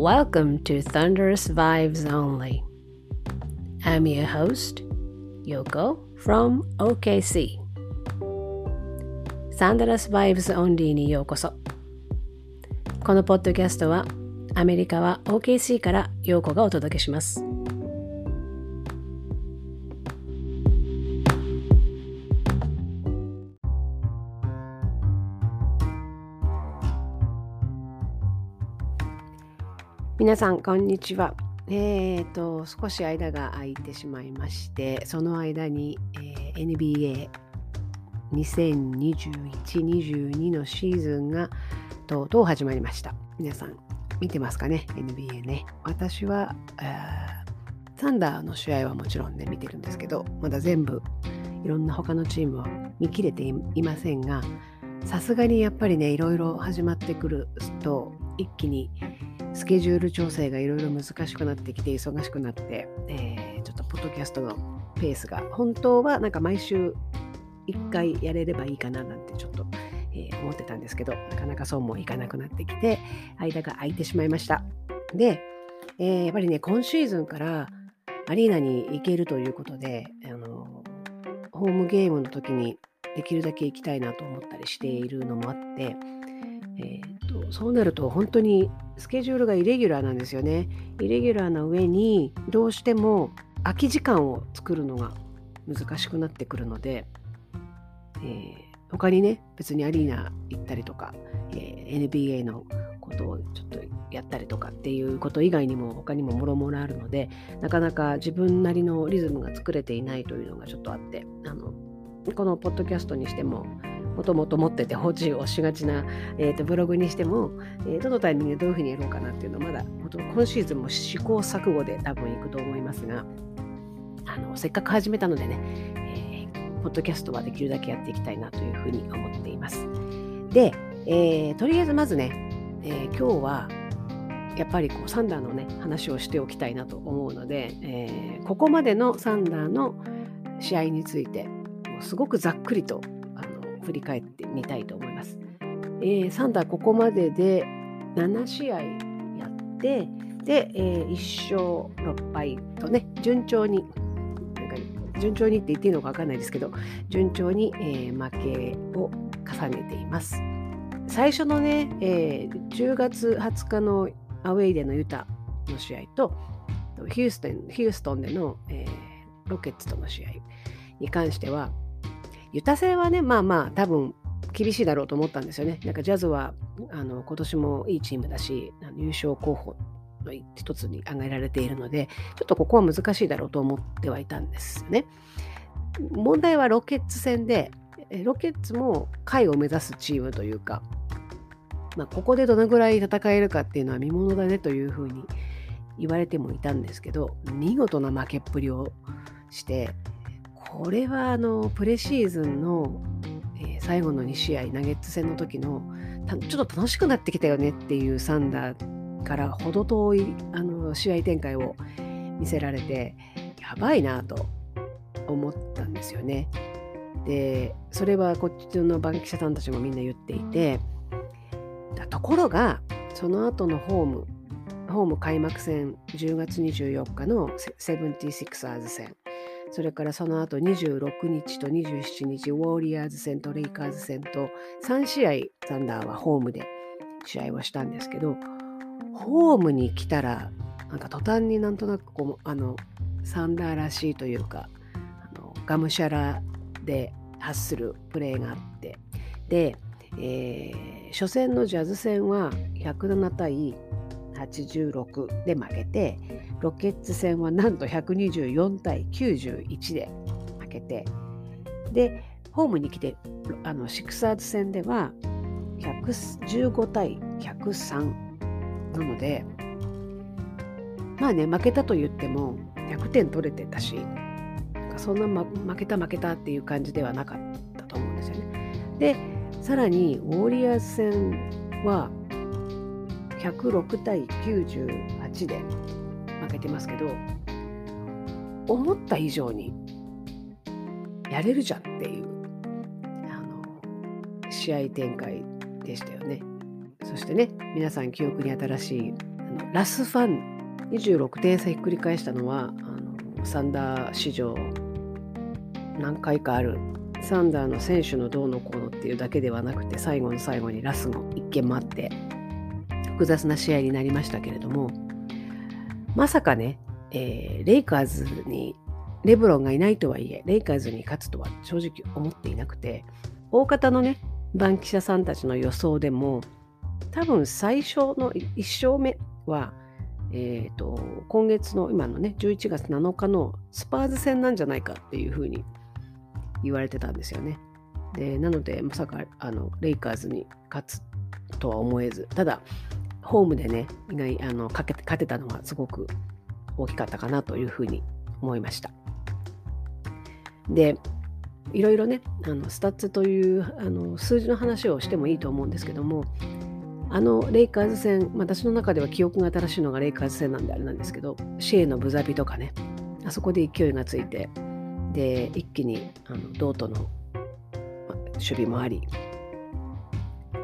Welcome to Thunderous Vibes Only. I'm your host, Yoko from OKC. Thunderous Vibes Only にようこそ。このポッドキャストはアメリカは OKC からようこがお届けします。皆さんこんにちは。えーと、少し間が空いてしまいましてその間に、えー、NBA2021-22 のシーズンがとうとう始まりました。皆さん見てますかね？NBA ね。私はサンダーの試合はもちろんね見てるんですけどまだ全部いろんな他のチームは見切れていませんがさすがにやっぱりねいろいろ始まってくると一気にスケジュール調整がいろいろ難しくなってきて忙しくなって、えー、ちょっとポッドキャストのペースが本当はなんか毎週1回やれればいいかななんてちょっと、えー、思ってたんですけどなかなかそうもいかなくなってきて間が空いてしまいました。で、えー、やっぱりね今シーズンからアリーナに行けるということであのホームゲームの時にできるだけ行きたいなと思ったりしているのもあってえーと、そうなると本当にスケジュールがイレギュラーなんですよね。イレギュラーな上にどうしても空き時間を作るのが難しくなってくるので、えー、他にね別にアリーナ行ったりとか、えー、NBA のことをちょっとやったりとかっていうこと以外にも他にももろもろあるのでなかなか自分なりのリズムが作れていないというのがちょっとあってあのこのポッドキャストにしてももともと持ってて放置をしがちな、えーと、ブログにしても、えー、どのタイミングでどういうふうにやろうかなっていうのはまだ今シーズンも試行錯誤で多分いくと思いますがあのせっかく始めたのでね、えー、ポッドキャストはできるだけやっていきたいなというふうに思っています。で、えー、とりあえずまずね、え今日はやっぱりこうサンダーのね話をしておきたいなと思うので、えここまでのサンダーの試合についてすごくざっくりと振り返ってみたいと思います。えー、サンダーここまでで7試合やってで、えー、1勝6敗とね順調になんか順調にって言っていいのか分かんないですけど順調に、えー、負けを重ねています。最初のね、えー、10月20日のアウェイでのユタの試合とヒューストンヒューストンでの、えー、ロケッツとの試合に関してはユタ戦はね、まあまあ、多分厳しいだろうと思ったんですよね。なんかジャズはあの今年もいいチームだし、優勝候補の一つに挙げられているので、ちょっとここは難しいだろうと思ってはいたんですよね。問題はロケッツ戦で、ロケッツも下位を目指すチームというか、まあ、ここでどのぐらい戦えるかっていうのは見ものだねというふうに言われてもいたんですけど、見事な負けっぷりをして、これはあのプレシーズンの、えー、最後の2試合ナゲッツ戦の時のちょっと楽しくなってきたよねっていうサンダーから程遠いあの試合展開を見せられてやばいなと思ったんですよね。でそれはこっちの番記者さんたちもみんな言っていてところがその後のホームホーム開幕戦10月24日のセブンティシクサーズ戦それからその後26日と27日、ウォーリアーズ戦とレイカーズ戦と3試合、サンダーはホームで試合をしたんですけど、ホームに来たら、なんか途端になんとなくこう、あの、サンダーらしいというか、あのがむしゃらで発するプレーがあって、で、えー、初戦のジャズ戦は107対86で負けてロケッツ戦はなんと124対91で負けてでホームに来てあのシクサーズ戦では115対103なのでまあね負けたと言っても100点取れてたしそんな、ま、負けた負けたっていう感じではなかったと思うんですよね。でさらにウォーリアーズ戦は106対98で負けてますけど思った以上にやれるじゃんっていうあの試合展開でしたよね。そしてね皆さん記憶に新しいあのラスファン26点差ひっくり返したのはあのサンダー史上何回かあるサンダーの選手のどうのこうのっていうだけではなくて最後の最後にラスの一件もあって複雑な試合になりましたけれどもまさかね、えー、レイカーズにレブロンがいないとはいえレイカーズに勝つとは正直思っていなくて大方のね番記者さんたちの予想でも多分最初の1勝目は、えーと、今月の今のね11月7日のスパーズ戦なんじゃないかっていうふうに言われてたんですよね。でなのでまさかあのレイカーズに勝つとは思えずただホームでね意外あのかけ勝てたのはすごく大きかったかなというふうに思いました。でいろいろねあのスタッツというあの数字の話をしてもいいと思うんですけどもあのレイカーズ戦、私の中では記憶が新しいのがレイカーズ戦なんであれなんですけどシェイのブザビとかねあそこで勢いがついてで一気にあのドートの守備もあり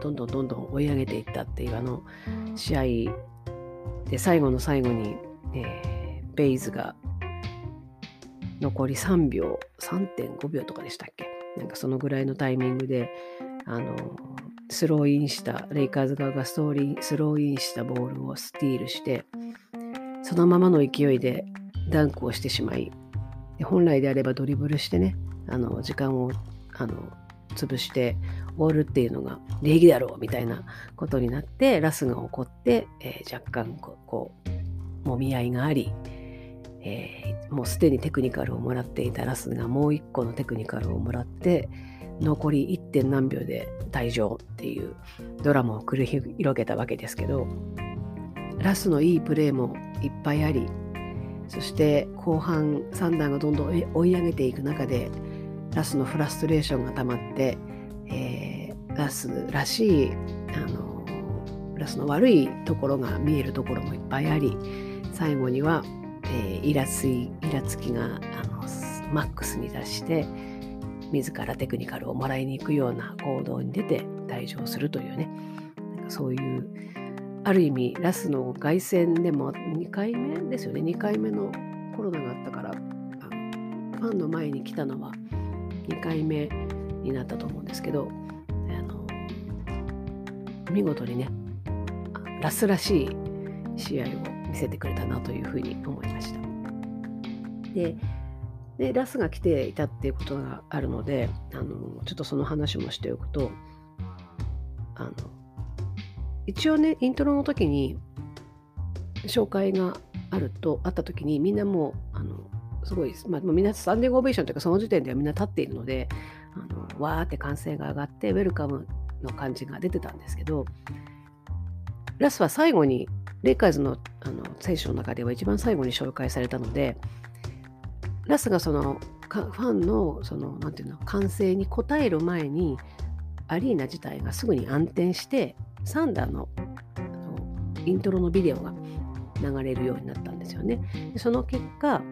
どんどんどんどん追い上げていったっていうあの試合で最後の最後に、えー、ベイズが残り3秒3.5秒とかでしたっけ？なんかそのぐらいのタイミングであのスローインしたレイカーズ側がストーリースローインしたボールをスティールしてそのままの勢いでダンクをしてしまい本来であればドリブルしてねあの時間をあの潰して終わるっていうのが礼儀だろうみたいなことになってラスが起こって、えー、若干こうもみ合いがありえー、もうすでにテクニカルをもらっていたラスがもう一個のテクニカルをもらって残り 1. 点何秒で退場っていうドラマを繰り広げたわけですけどラスのいいプレーもいっぱいありそして後半サンダーがどんどん追い上げていく中でラスのフラストレーションが溜まって、えー、ラスらしいあのラスの悪いところが見えるところもいっぱいあり最後にはえー、イラついイラつきがあのマックスに達して自らテクニカルをもらいに行くような行動に出て退場するというね。なんかそういうある意味ラスの凱旋でも2回目ですよね。2回目のコロナがあったからファンの前に来たのは2回目になったと思うんですけどあの見事にねラスらしい試合を見せてくれたなというふうに思いました。ででラスが来ていたっていうことがあるのであのちょっとその話もしておくとあの一応ねイントロの時に紹介があるとあった時にみんなもうあのすごい、まあ、みんなスタンディングオベーションというかその時点ではみんな立っているのであのわーって歓声が上がってウェルカムの感じが出てたんですけどラスは最後にレイカーズのあの選手の中では一番最後に紹介されたので、ラスがそのファンのそのなんていうの歓声に応える前にアリーナ自体がすぐに暗転してサンダーのイントロのビデオが流れるようになったんですよね。その結果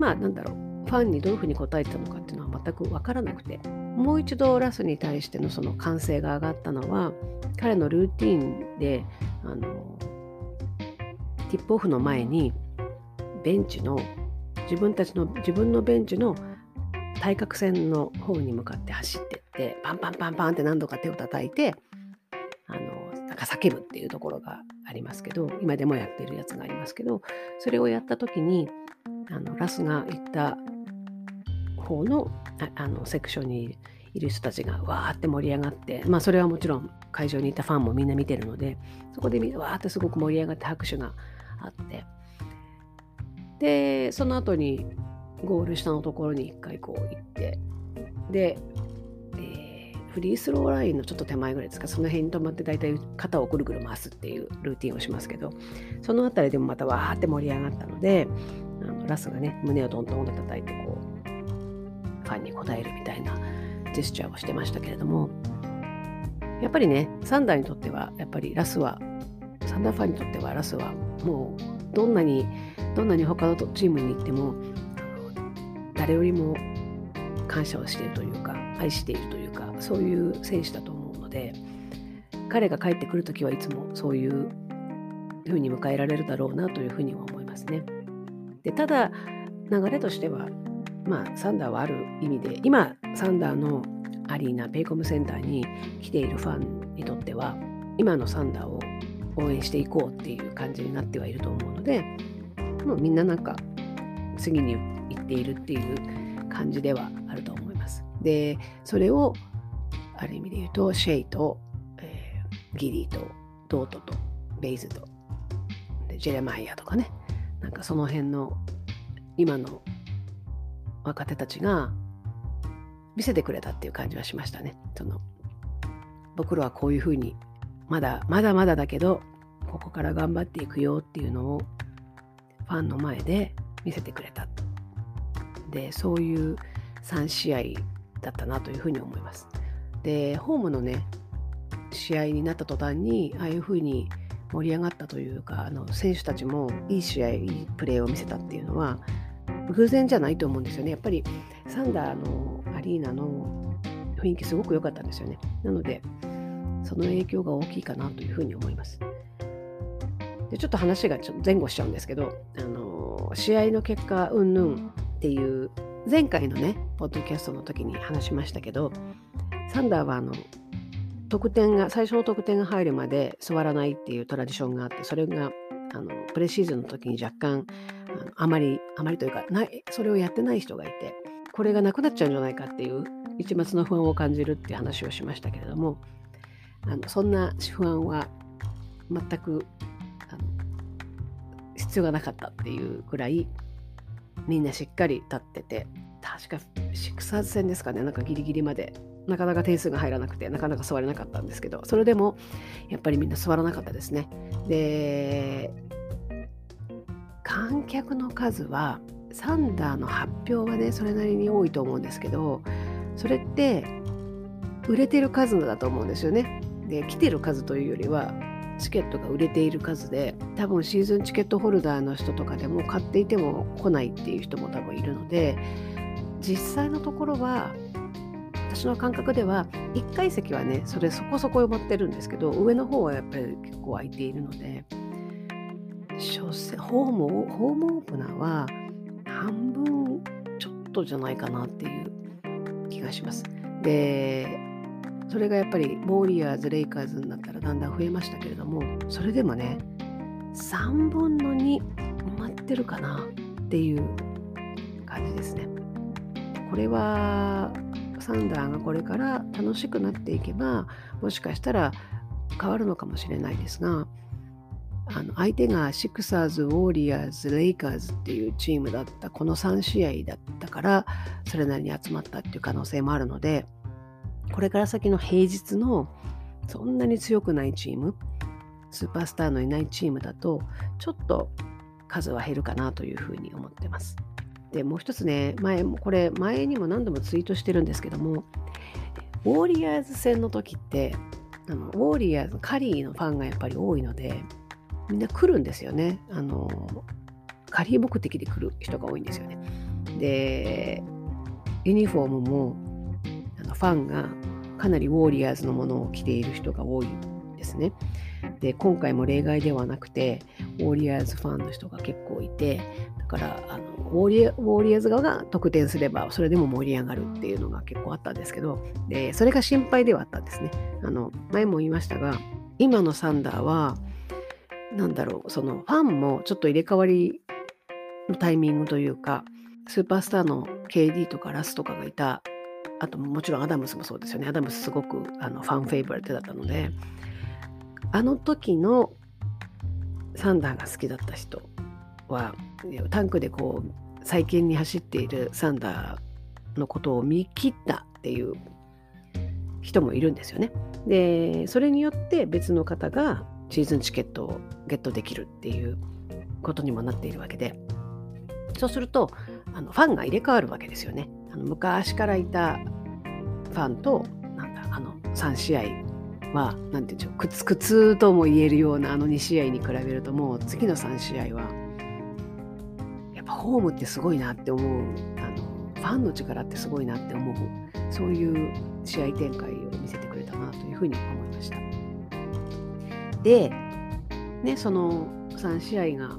まあなんだろうファンにどういうふうに答えてたのかっていうのは全く分からなくてもう一度ラスに対してのその歓声が上がったのは彼のルーティンであのティップオフの前にベンチの自分たちの自分のベンチの対角線の方に向かって走ってってパンパンパンパンって何度か手を叩いてあのなんか叫ぶっていうところがありますけど今でもやってるやつがありますけどそれをやった時にあのラスが言った方のあのセクションにいる人たちがわーって盛り上がって、まあ、それはもちろん会場にいたファンもみんな見てるのでそこでみわーってすごく盛り上がって拍手があってでその後にゴール下のところに一回こう行ってで、えー、フリースローラインのちょっと手前ぐらいですかその辺に止まって大体肩をぐるぐる回すっていうルーティンをしますけどその辺りでもまたわーって盛り上がったのでラスがね胸をどんどんと叩いてこうファンに応えるみたいなジェスチャーをしてましたけれどもやっぱりねサンダーにとってはやっぱりラスはサンダーファンにとってはラスはもうどんなにどんなに他のチームに行っても誰よりも感謝をしているというか愛しているというかそういう選手だと思うので彼が帰ってくる時はいつもそういうふうに迎えられるだろうなというふうには思いますね。でただ流れとしてはまあサンダーはある意味で今サンダーのアリーナペイコムセンターに来ているファンにとっては今のサンダーを応援していこうっていう感じになってはいると思うのでもうみんななんか次に行っているっていう感じではあると思います。でそれをある意味で言うとシェイと、えー、ギリーとドートとベイズとジェレマイヤとかねなんかその辺の今の若手たちが見せてくれたっていう感じはしましたね。その僕らはこういうふうにまだまだまだだけどここから頑張っていくよっていうのをファンの前で見せてくれた。でそういう3試合だったなというふうに思います。でホームのね試合になった途端にああいうふうに盛り上がったというかあの選手たちもいい試合いいプレーを見せたっていうのは偶然じゃないと思うんですよね。やっぱりサンダーのアリーナの雰囲気すごく良かったんですよね。なのでその影響が大きいかなというふうに思います。でちょっと話がちょっと前後しちゃうんですけど、あの試合の結果うんぬんっていう前回のねポッドキャストの時に話しましたけどサンダーはあの得点が最初の得点が入るまで座らないっていうトラディションがあってそれがあのプレシーズンの時に若干あのあまりあまりというかないそれをやってない人がいてこれがなくなっちゃうんじゃないかっていう一抹の不安を感じるっていう話をしましたけれどもあのそんな不安は全くあの必要がなかったっていうぐらいみんなしっかり立ってて確かシクサーズ戦ですかねなんかギリギリまでなかなか点数が入らなくてなかなか座れなかったんですけどそれでもやっぱりみんな座らなかったですね。で観客の数はサンダーの発表はねそれなりに多いと思うんですけどそれって売れてる数だと思うんですよね。で来てる数というよりはチケットが売れている数で多分シーズンチケットホルダーの人とかでも買っていても来ないっていう人も多分いるので実際のところは私の感覚では1階席はねそれそこそこ埋まってるんですけど上の方はやっぱり結構空いているので初戦ホームホームオープナーは半分ちょっとじゃないかなっていう気がします。でそれがやっぱりウォーリアーズ、レイカーズになったらだんだん増えましたけれども、それでもね、3分の2埋まってるかなっていう感じですね。これはサンダーがこれから楽しくなっていけば、もしかしたら変わるのかもしれないですが、あの相手がシクサーズ、ウォーリアーズ、レイカーズっていうチームだったこの3試合だったからそれなりに集まったっていう可能性もあるのでこれから先の平日のそんなに強くないチーム、スーパースターのいないチームだと、ちょっと数は減るかなというふうに思ってます。で、もう一つね、前も、これ前にも何度もツイートしてるんですけども、ウォーリアーズ戦の時って、あのウォーリアーズ、カリーのファンがやっぱり多いので、みんな来るんですよね。あの、カリー目的で来る人が多いんですよね。で、ユニフォームもあのファンがかなりウォーリアーズのものを着ている人が多いですね。で今回も例外ではなくてウォーリアーズファンの人が結構いてだからあのウォーリアーズ側が得点すればそれでも盛り上がるっていうのが結構あったんですけどでそれが心配ではあったんですね。あの前も言いましたが今のサンダーは何だろうそのファンもちょっと入れ替わりのタイミングというかスーパースターの KD とかラスとかがいたあともちろんアダムスもそうですよねアダムスすごくあのファンフェイバリットだったのであの時のサンダーが好きだった人はタンクでこう最近に走っているサンダーのことを見切ったっていう人もいるんですよね。でそれによって別の方がシーズンチケットをゲットできるっていうことにもなっているわけでそうするとあのファンが入れ替わるわけですよね。あの昔からいたファンとなんだあの3試合は何て言うんでしょう。くつくつとも言えるようなあの2試合に比べるともう次の3試合はやっぱホームってすごいなって思う。あのファンの力ってすごいなって思う。そういう試合展開を見せてくれたなというふうに思いました。でね、その3試合が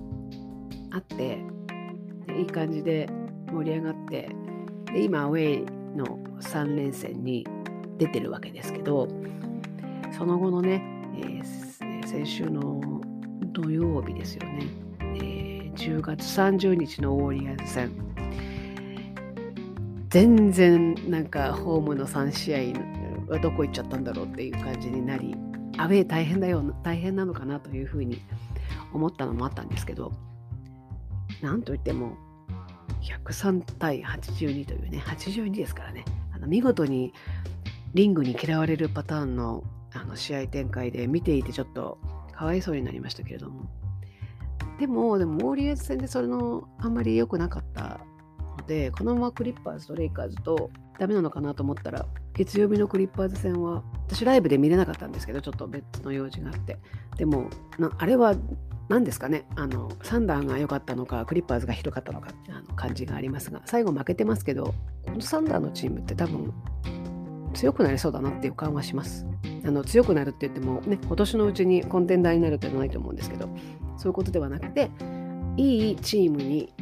あっていい感じで盛り上がってで今アウェイの3連戦に出てるわけですけどその後のね、えー、先週の土曜日ですよね、えー、10月30日のウォーリアーズ戦。全然なんかホームの3試合はどこ行っちゃったんだろうっていう感じになりアウェー大変だよ大変なのかなというふうに思ったのもあったんですけどなんといっても103対82というね82ですからね。あの見事にリングに嫌われるパターンのあの試合展開で見ていてちょっとかわいそうになりましたけれども。でもでもウォーリアーズ戦でそれのあんまり良くなかったのでこのままクリッパーズとレイカーズとダメなのかなと思ったら月曜日のクリッパーズ戦は私ライブで見れなかったんですけどちょっと別の用事があって。でもあれは何ですかね？あのサンダーが良かったのかクリッパーズがひどかったのかあの感じがありますが最後負けてますけどこのサンダーのチームって多分強くなりそうだなっていう感はします。あの強くなるって言ってもね今年のうちにコンテンダーになるってのはないと思うんですけどそういうことではなくていいチームに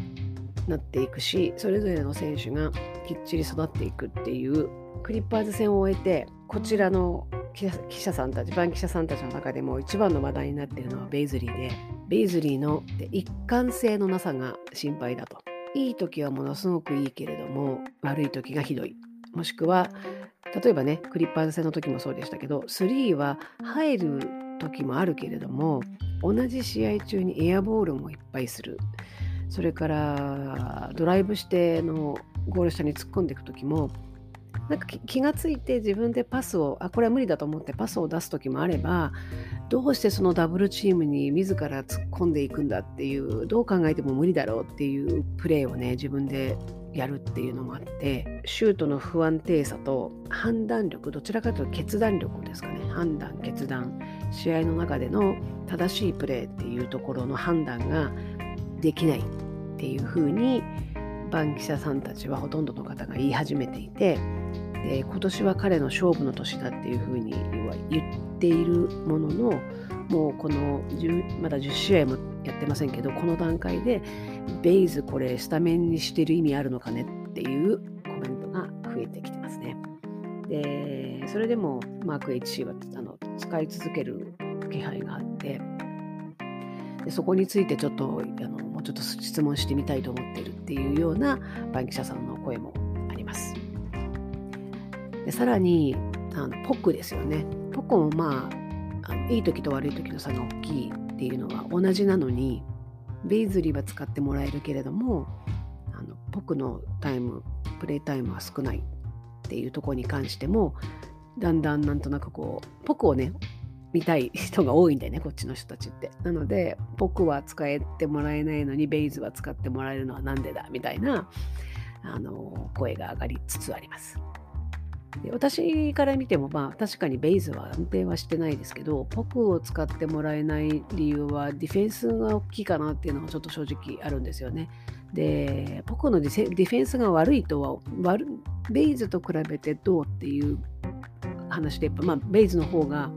なっていくしそれぞれの選手がきっちり育っていくっていうクリッパーズ戦を終えてこちらの記者さんたち番記者さんたちの中でも一番の話題になっているのはベイズリーでベイズリーの一貫性のなさが心配だと。いい時はものすごくいいけれども悪い時がひどい。もしくは例えばねクリッパーズ戦の時もそうでしたけど3は入る時もあるけれども同じ試合中にエアボールもいっぱいする。それからドライブしてのゴール下に突っ込んでいく時もなんか気がついて自分でパスをあこれは無理だと思ってパスを出す時もあればどうしてそのダブルチームに自ら突っ込んでいくんだっていうどう考えても無理だろうっていうプレーをね自分でやるっていうのもあってシュートの不安定さと判断力どちらかというと決断力ですかね。判断決断。試合の中での正しいプレーっていうところの判断ができないっていうふうに番記者さんたちはほとんどの方が言い始めていてで今年は彼の勝負の年だっていうふうに言っているもののもうこのまだ10試合もやってませんけどこの段階でベイズこれスタメンにしてる意味あるのかねっていうコメントが増えてきてますね。でそれでもマーク HC はあの使い続ける気配があってでそこについてちょっとあのもうちょっと質問してみたいと思ってるっていうような番記者さんの声もあります。でさらにあのポックですよね。ポックもまああのいい時と悪い時の差が大きいっていうのは同じなのにベイズリーは使ってもらえるけれどもあのポックのタイムプレイタイムは少ないっていうところに関してもだんだんなんとなくこうポックをね見たい人が多いんだよね こっちの人たちって。なのでポックは使えてもらえないのにベイズは使ってもらえるのは何でだみたいなあの声が上がりつつあります。で私から見ても、まあ、確かにベイズは安定はしてないですけど、ポクを使ってもらえない理由は、ディフェンスが大きいかなっていうのがちょっと正直あるんですよね。で、ポクのディフェンスが悪いとは悪、ベイズと比べてどうっていう話で、まあ、ベイズの方が、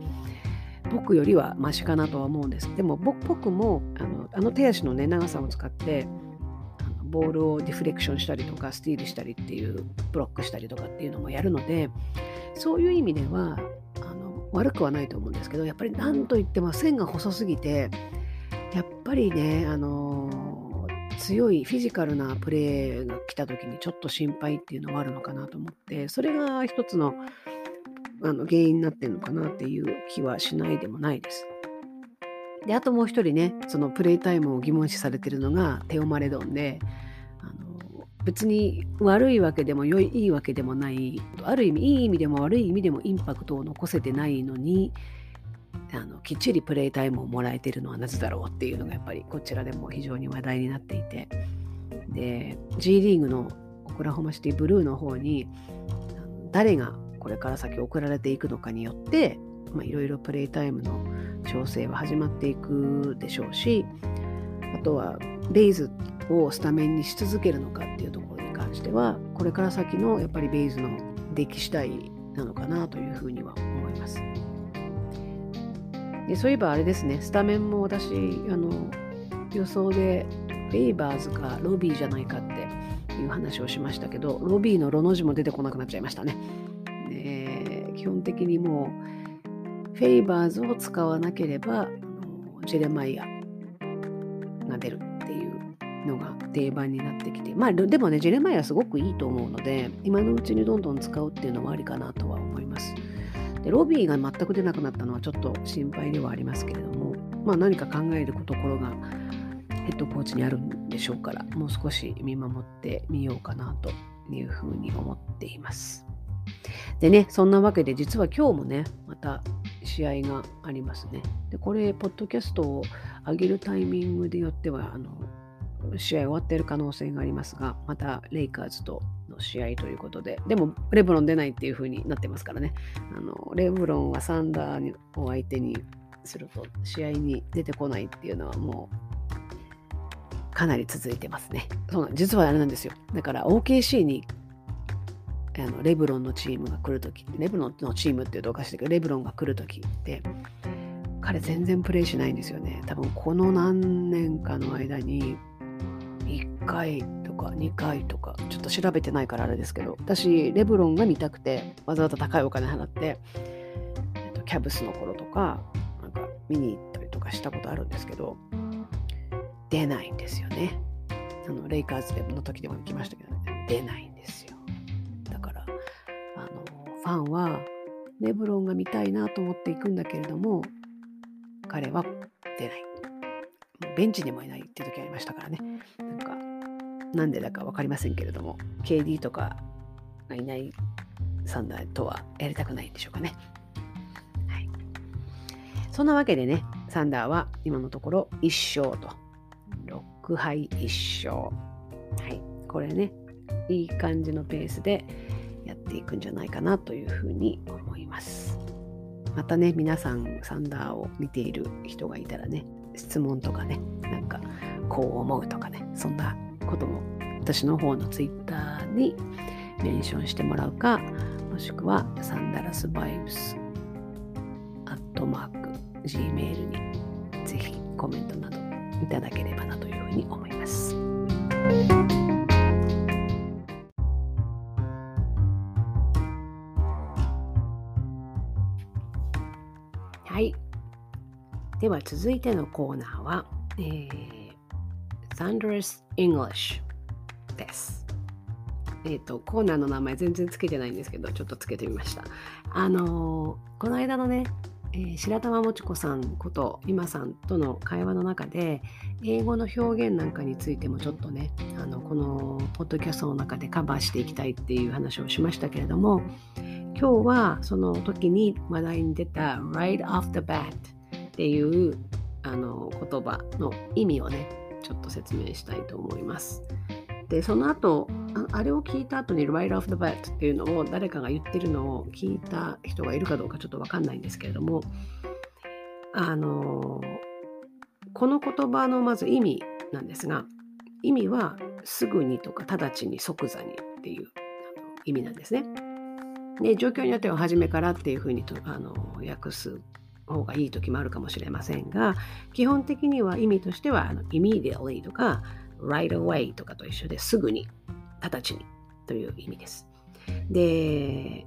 僕よりはマシかなとは思うんです。でも僕もあのあの手足の、ね、長さを使ってボールをディフレクションしたりとかスティールしたりっていうブロックしたりとかっていうのもやるのでそういう意味ではあの悪くはないと思うんですけどやっぱり何といっても線が細すぎてやっぱりねあの強いフィジカルなプレーが来た時にちょっと心配っていうのはあるのかなと思ってそれが一つのあの原因になってるのかなっていう気はしないでもないです。であともう一人ねそのプレイタイムを疑問視されてるのがテオ・マレドンであの別に悪いわけでも良いいいわけでもないある意味いい意味でも悪い意味でもインパクトを残せてないのにあのきっちりプレイタイムをもらえてるのはなぜだろうっていうのがやっぱりこちらでも非常に話題になっていて。で G リーグのオクラホマシティブルーの方に誰がこれから先送られていくのかによっていろいろプレイタイムの調整は始まっていくでしょうしあとはベイズをスタメンにし続けるのかっていうところに関してはこれから先のやっぱりベイズの出来次第なのかなというふうには思います。でそういえばあれですね、スタメンも私、あの予想でフェイバーズかロビーじゃないかっていう話をしましたけど、ロビーのロの字も出てこなくなっちゃいましたね。で基本的にもう、フェイバーズを使わなければ、ジェレマイアが出るっていうのが定番になってきて、まあでもね、ジェレマイアすごくいいと思うので、今のうちにどんどん使うっていうのはありかなとは思います。でロビーが全く出なくなったのはちょっと心配ではありますけれども、まあ、何か考えるところがヘッドコーチにあるんでしょうからもう少し見守ってみようかなというふうに思っています。でねそんなわけで実は今日もねまた試合がありますね。でこれポッドキャストを上げるタイミングでよってはあの試合終わってる可能性がありますがまたレイカーズとの試合ということで。でもレブロン出ないっていう風になってますからね。あのレブロンはサンダーを相手にすると試合に出てこないっていうのはもうかなり続いてますね。そう実はあれなんですよ。だから OKC にあのレブロンのチームが来るときレブロンのチームっていうとおかしいけどレブロンが来るときって彼全然プレイしないんですよね。多分この何年かの間に1回とか2回とかちょっと調べてないからあれですけど私レブロンが見たくてわざわざ高いお金払って、えっと、キャブスの頃とかなんか見に行ったりとかしたことあるんですけど出ないんですよね。あのレイカーズの時でも行きましたけど、出ないんですよ。ファンはレブロンが見たいなと思って行くんだけれども彼は出ない。ベンチにもいないって時ありましたからね。なんかなんでだか分かりませんけれども KD とかがいないサンダーとはやりたくないんでしょうかね。はい、そんなわけでねサンダーは今のところ1勝と。6敗1勝。はい、これねいい感じのペースでやっていくんじゃないかなというふうに思います。またね皆さんサンダーを見ている人がいたらね質問とかねなんかこう思うとかねそんなことも私の方のツイッターにメンションしてもらうかもしくはサンダラスバイブスアットマーク Gmail にぜひコメントなどいただければなというふうに思います。では続いてのコーナーは、えー Thunderous English です。えっ、ー、と、コーナーの名前全然つけてないんですけど、ちょっとつけてみました。あのー、この間のね、えー、白玉もちこさんこと今さんとの会話の中で英語の表現なんかについてもちょっとねあのこのポッドキャストの中でカバーしていきたいっていう話をしましたけれども今日はその時に話題に出た right off the bat っていうあの言葉の意味をねちょっと説明したいと思います。でその後あれを聞いた後に Right off the bat っていうのを誰かが言ってるのを聞いた人がいるかどうかちょっと分かんないんですけれどもあのこの言葉のまず意味なんですが意味はすぐにとか直ちに即座にっていう意味なんですね。で状況によっては初めからっていうふうにとあの訳す方がいい時もあるかもしれませんが基本的には意味としてはあの immediately とか right away とかと一緒ですぐに直ちにという意味です。で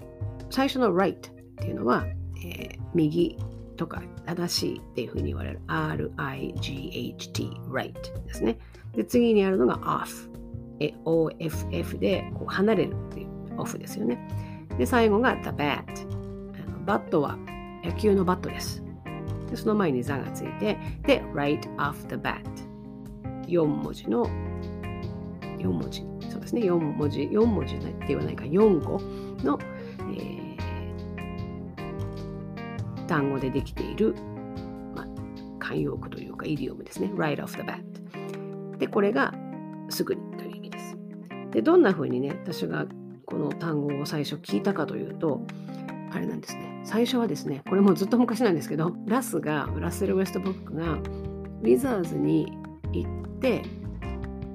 最初の right っていうのは、えー、右とか正しいっていうふうに言われる R-I-G-H-T right ですね。で次にあるのが off OFF でこう離れるっていう off ですよね。で最後が the bat バットは野球のバットです。でその前に座がついて、で、right off the bat。4文字の、4文字、そうですね、4文字、4文字ではないか、4語の、えー、単語でできている、まあ、慣用句というか、イディオムですね。right off the bat。で、これがすぐにという意味です。で、どんな風にね、私がこの単語を最初聞いたかというと、あれなんですね。最初はですね、これもずっと昔なんですけど、ラスが、ラッセル・ウェストブックがウィザーズに行って、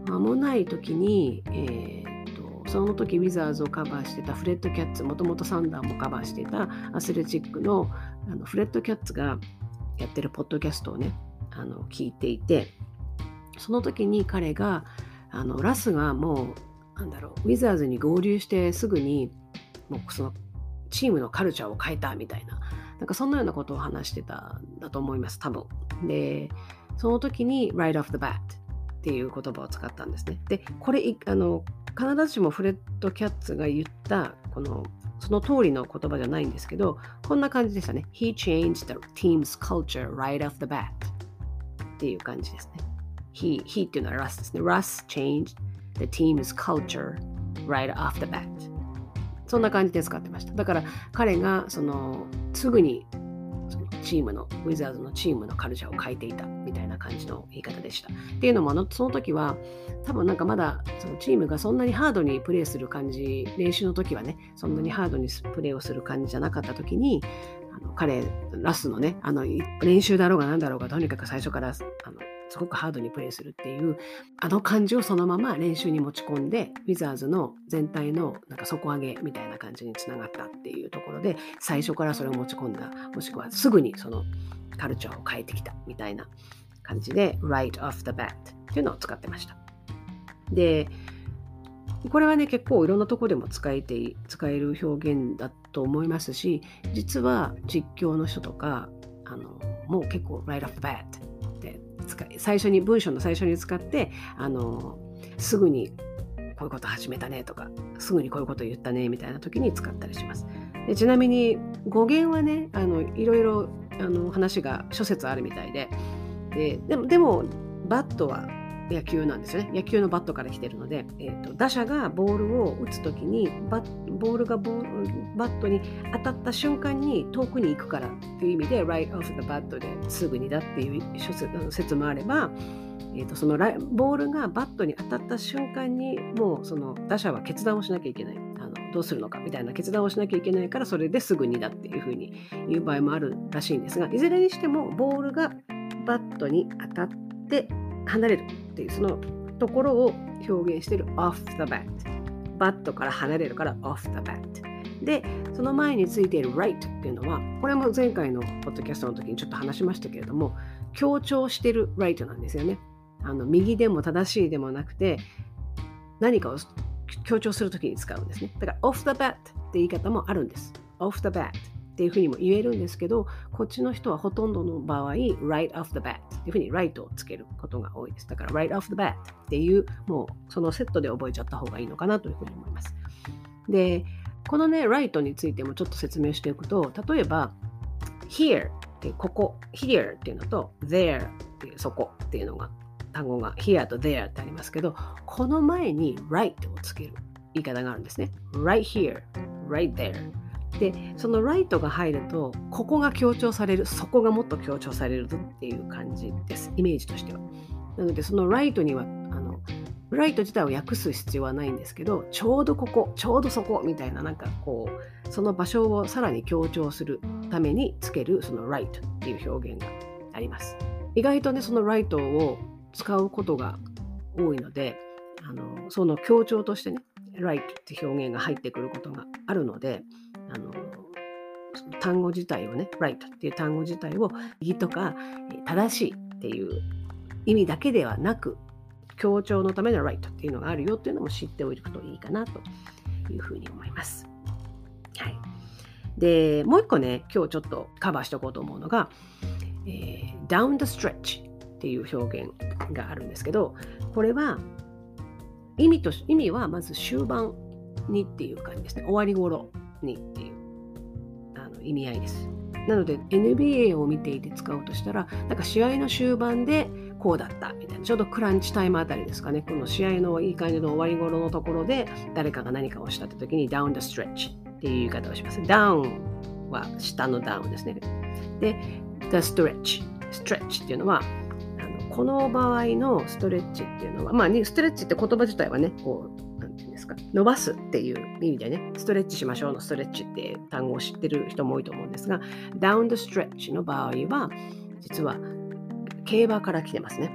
間もない時に、えーと、その時ウィザーズをカバーしてたフレッド・キャッツ、もともとサンダーもカバーしてたアスレチックのあのフレッド・キャッツがやってるポッドキャストをねあの聞いていてその時に彼があのラスがもうなんだろうウィザーズに合流してすぐにもうそのチームのカルチャーを変えたみたいな。なんかそんなようなことを話してたんだと思います多分。でその時に right off the bat っていう言葉を使ったんですね。でこれあの必ずしもフレッド・キャッツが言ったこのその通りの言葉じゃないんですけどこんな感じでしたね。He changed the team's culture right off the bat っていう感じですね。He, he っていうのは Russ ですね。Russ changed the team's culture right off the bat そんな感じで使ってました。だから彼がそのすぐにそのチームの、ウィザーズのチームのカルチャーを変えていたみたいな感じの言い方でした。っていうのも、あのその時は多分なんかまだそのチームがそんなにハードにプレーする感じ、練習の時はね、そんなにハードにプレーをする感じじゃなかった時に、あの彼、ラスのね、あの練習だろうが何だろうが、とにかく最初からあのすごくハードにプレーするっていうあの感じをそのまま練習に持ち込んでウィザーズの全体のなんか底上げみたいな感じにつながったっていうところで最初からそれを持ち込んだもしくはすぐにそのカルチャーを変えてきたみたいな感じで right off the bat っていうのを使ってました。でこれはね結構いろんなとこでも使えて使える表現だと思いますし実は実況の人とかあのもう結構 right off the bat 最初に文章の最初に使ってあのすぐにこういうこと始めたねとかすぐにこういうこと言ったねみたいな時に使ったりします。でちなみに語源はねあのいろいろあの話が諸説あるみたいでででもでもバットは野球なんですよね。野球のバットから来てるので、えーと、打者がボールを打つ時にバボールがボールバットに当たった瞬間に遠くに行くからっていう意味で right off the bat ですぐにだっていう説もあれば、えーと、そのボールがバットに当たった瞬間にもうその打者は決断をしなきゃいけない。あのどうするのかみたいな決断をしなきゃいけないからそれですぐにだっていうふうに言う場合もあるらしいんですがいずれにしてもボールがバットに当たって離れるっていうそのところを表現してる off the bat バットから離れるから off the bat でその前についている right っていうのはこれも前回のポッドキャストの時にちょっと話しましたけれども強調してる right なんですよね。あの右でも正しいでもなくて何かを強調する時に使うんですね。だから off the bat って言い方もあるんです。off the bat っていうふうにも言えるんですけど、こっちの人はほとんどの場合、right off the bat っていうふうに right をつけることが多いです。だから right off the bat っていう、もうそのセットで覚えちゃった方がいいのかなというふうに思います。で、このね、right についてもちょっと説明しておくと、例えば、here ってここ、here っていうのと there っていうそこっていうのが単語が here と there ってありますけど、この前に right をつける言い方があるんですね。right here, right there でそのライトが入るとここが強調されるそこがもっと強調されるっていう感じです。イメージとしては。なのでそのライトにはあのライト自体を訳す必要はないんですけどちょうどここちょうどそこみたいななんかこうその場所をさらに強調するためにつけるそのライトっていう表現があります。意外とねそのライトを使うことが多いのであのその強調としてねライトって表現が入ってくることがあるのであの単語自体をね、right っていう単語自体を義とか正しいっていう意味だけではなく、強調のための right っていうのがあるよっていうのも知っておくといいかなというふうに思います。はい。で、もう一個ね、今日ちょっとカバーしておこうと思うのが、えー、down the stretch っていう表現があるんですけど、これは意味と意味はまず終盤にっていう感じですね。終わり頃に意味合いです。なので NBA を見ていて使おうとしたら、なんか試合の終盤でこうだったみたいな、ちょうどクランチタイムあたりですかね、この試合のいい感じの終わり頃のところで誰かが何かをしたって時に down the stretch っていう言い方をします。down は下のダウンですね。で、the stretch。stretch っていうのは、あのこの場合のストレッチっていうのは、まあ、ストレッチって言葉自体はね、こうか。伸ばすっていう意味でねストレッチしましょうのストレッチって単語を知ってる人も多いと思うんですが down the stretch の場合は実は競馬から来てますね。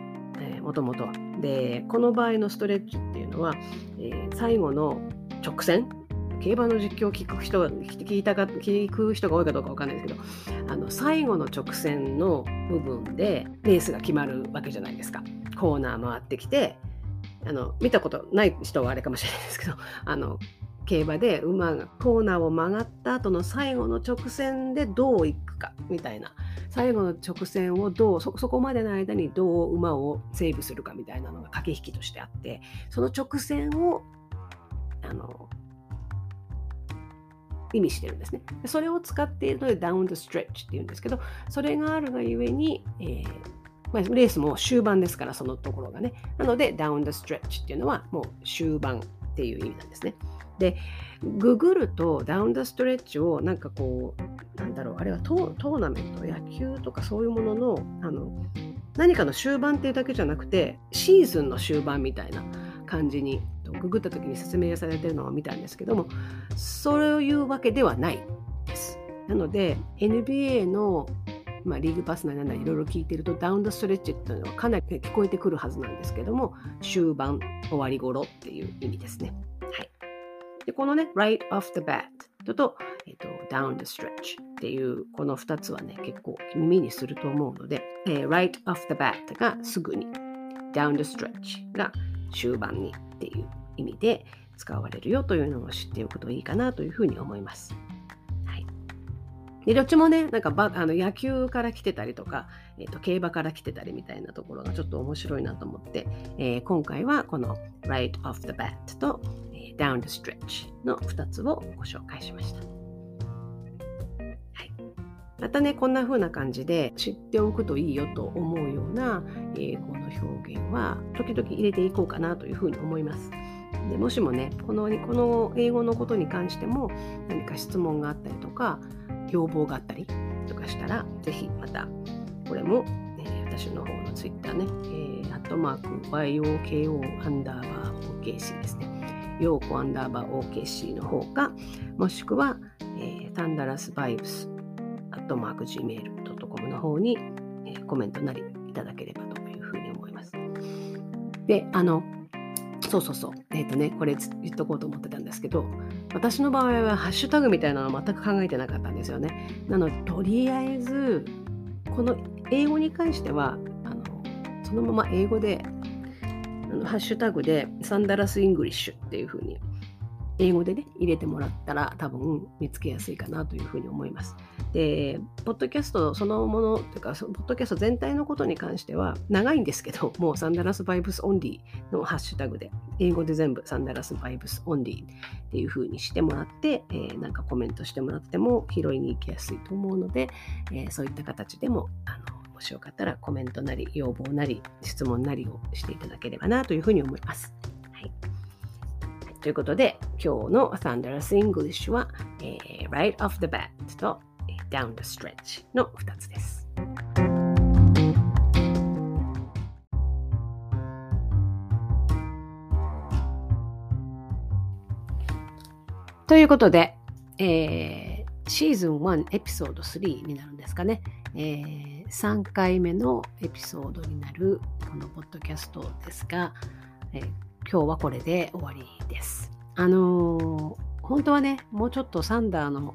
もともとは。でこの場合のストレッチっていうのは、えー、最後の直線競馬の実況を聞く人が聞いたか聞く人が多いかどうかわかんないですけどあの最後の直線の部分でレースが決まるわけじゃないですか。コーナー回ってきてあの見たことない人はあれかもしれないですけど あの競馬で馬がコーナーを曲がった後の最後の直線でどう行くかみたいな最後の直線をどうそこまでの間にどう馬をセーブするかみたいなのが駆け引きとしてあってその直線をあの意味してるんですね。それを使っているのでダウンドストレッチっていうんですけどそれがあるがゆえに、えーまあ、レースも終盤ですからそのところがねなのでダウンドストレッチっていうのはもう終盤っていう意味なんですね。で、ググるとダウンダストレッチをなんかこう、なんだろう、あれはトーナメント、野球とかそういうものの、あの、何かの終盤っていうだけじゃなくて、シーズンの終盤みたいな感じに、ググった時に説明されてるのを見たんですけども、それを言うわけではないです。なので、NBA のまあ、リーグパスなんだいろいろ聞いてるとダウンドストレッチっていうのはかなり聞こえてくるはずなんですけども終盤終わり頃っていう意味ですね。はいで、このね、right off the bat と、えっと、down the stretch っていうこの2つはね、結構耳にすると思うので、えー、right off the bat がすぐに、down the stretch が終盤にっていう意味で使われるよというのを知っておくといいかなというふうに思います。でどっちもね、なんかばあの野球から来てたりとか、えーと、競馬から来てたりみたいなところがちょっと面白いなと思って、えー、今回はこの Right off the bat と、えー、Down the stretch の2つをご紹介しました。またね、こんな風な感じで知っておくといいよと思うような英語の表現は時々入れていこうかなというふうに思います。でもしもねこの、この英語のことに関しても何か質問があったりとか、要望があったりとかしたら、ぜひまたこれも、えー、私の方のツイッターね、えー、アットマーク YOKO アンダーバー OKC ですね。ヨーコアンダーバー OKC の方か、もしくは、えー、タンダラスバイブスアットマーク Gmail.com の方に、えー、コメントなりいただければというふうに思います。で、あの、そうそうそう。えっ、ー、とね、これ言っとこうと思ってたんですけど、私の場合はハッシュタグみたいなの全く考えてなかったんですよね。なので、とりあえず、この英語に関しては、あのそのまま英語で、あのハッシュタグで Thunderous English っていう風に英語でね、入れてもらったら多分見つけやすいかなというふうに思います。で、ポッドキャストそのものというか、ポッドキャスト全体のことに関しては長いんですけど、もうサンダラスバイブスオンリーのハッシュタグで、英語で全部サンダラスバイブスオンリーっていうふうにしてもらって、えー、なんかコメントしてもらっても拾いに行きやすいと思うので、えー、そういった形でも、あの、もしよかったらコメントなり、要望なり、質問なりをしていただければなというふうに思います。ということで、今日の Thunderous English は、えー、Right off the bat と Down the stretch の2つです。ということで、えー、シーズン1エピソード3になるんですかね、えー、3回目のエピソードになるこのポッドキャストですが、えー、今日はこれで終わりです。あのー、本当はね、もうちょっとサンダーの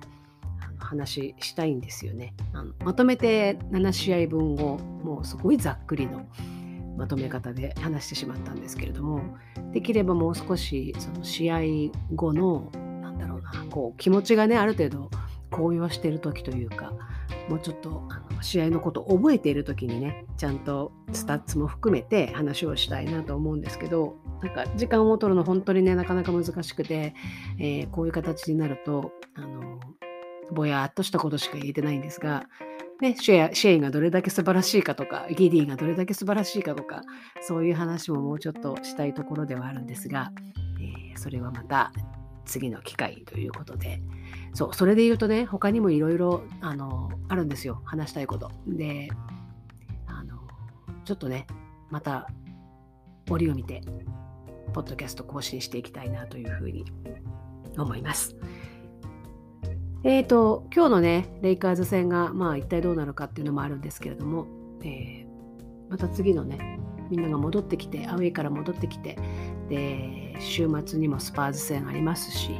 話したいんですよね。あのまとめて7試合分をもうすごいざっくりのまとめ方で話してしまったんですけれども、できればもう少しその試合後の、なんだろうな、こう気持ちがね、ある程度高揚してる時というか、もうちょっとあの試合のことを覚えている時にねちゃんとスタッツも含めて話をしたいなと思うんですけどなんか時間を取るの本当にねなかなか難しくて、えー、こういう形になるとあのぼやっとしたことしか言えてないんですが、ね、シェアシェイがどれだけ素晴らしいかとかギディがどれだけ素晴らしいかとかそういう話ももうちょっとしたいところではあるんですが、えー、それはまた次の機会ということで。そう、それで言うとね、他にもいろいろ、あの、あるんですよ。話したいこと。で、あの、ちょっとね、また、折を見て、ポッドキャスト更新していきたいなというふうに思います。えっ、ー、と、今日のね、レイカーズ戦が、まあ、一体どうなるかっていうのもあるんですけれども、えー、また次のね、みんなが戻ってきて、アウェイから戻ってきて、で、週末にもスパーズ戦ありますし、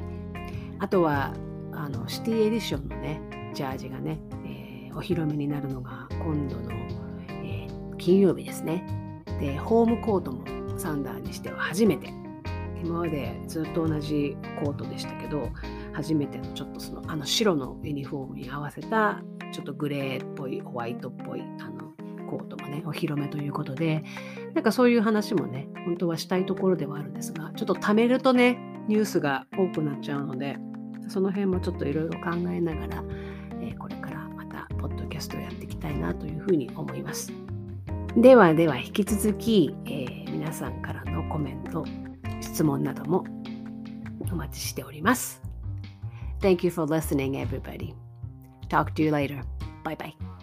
あとはあのシティエディションのねジャージがね、えー、お披露目になるのが今度の、えー、金曜日ですね。でホームコートもサンダーにしては初めて。今までずっと同じコートでしたけど初めてのちょっとそのあの白のユニフォームに合わせたちょっとグレーっぽいホワイトっぽいあのコートもねお披露目ということでなんかそういう話もね本当はしたいところではあるんですがちょっと貯めるとねニュースが多くなっちゃうのでその辺もちょっといろいろ考えながら、えー、これからまたポッドキャストをやっていきたいなというふうに思います。ではでは引き続き、えー、皆さんからのコメント質問などもお待ちしております。Thank you for listening, everybody. Talk to you later. Bye bye.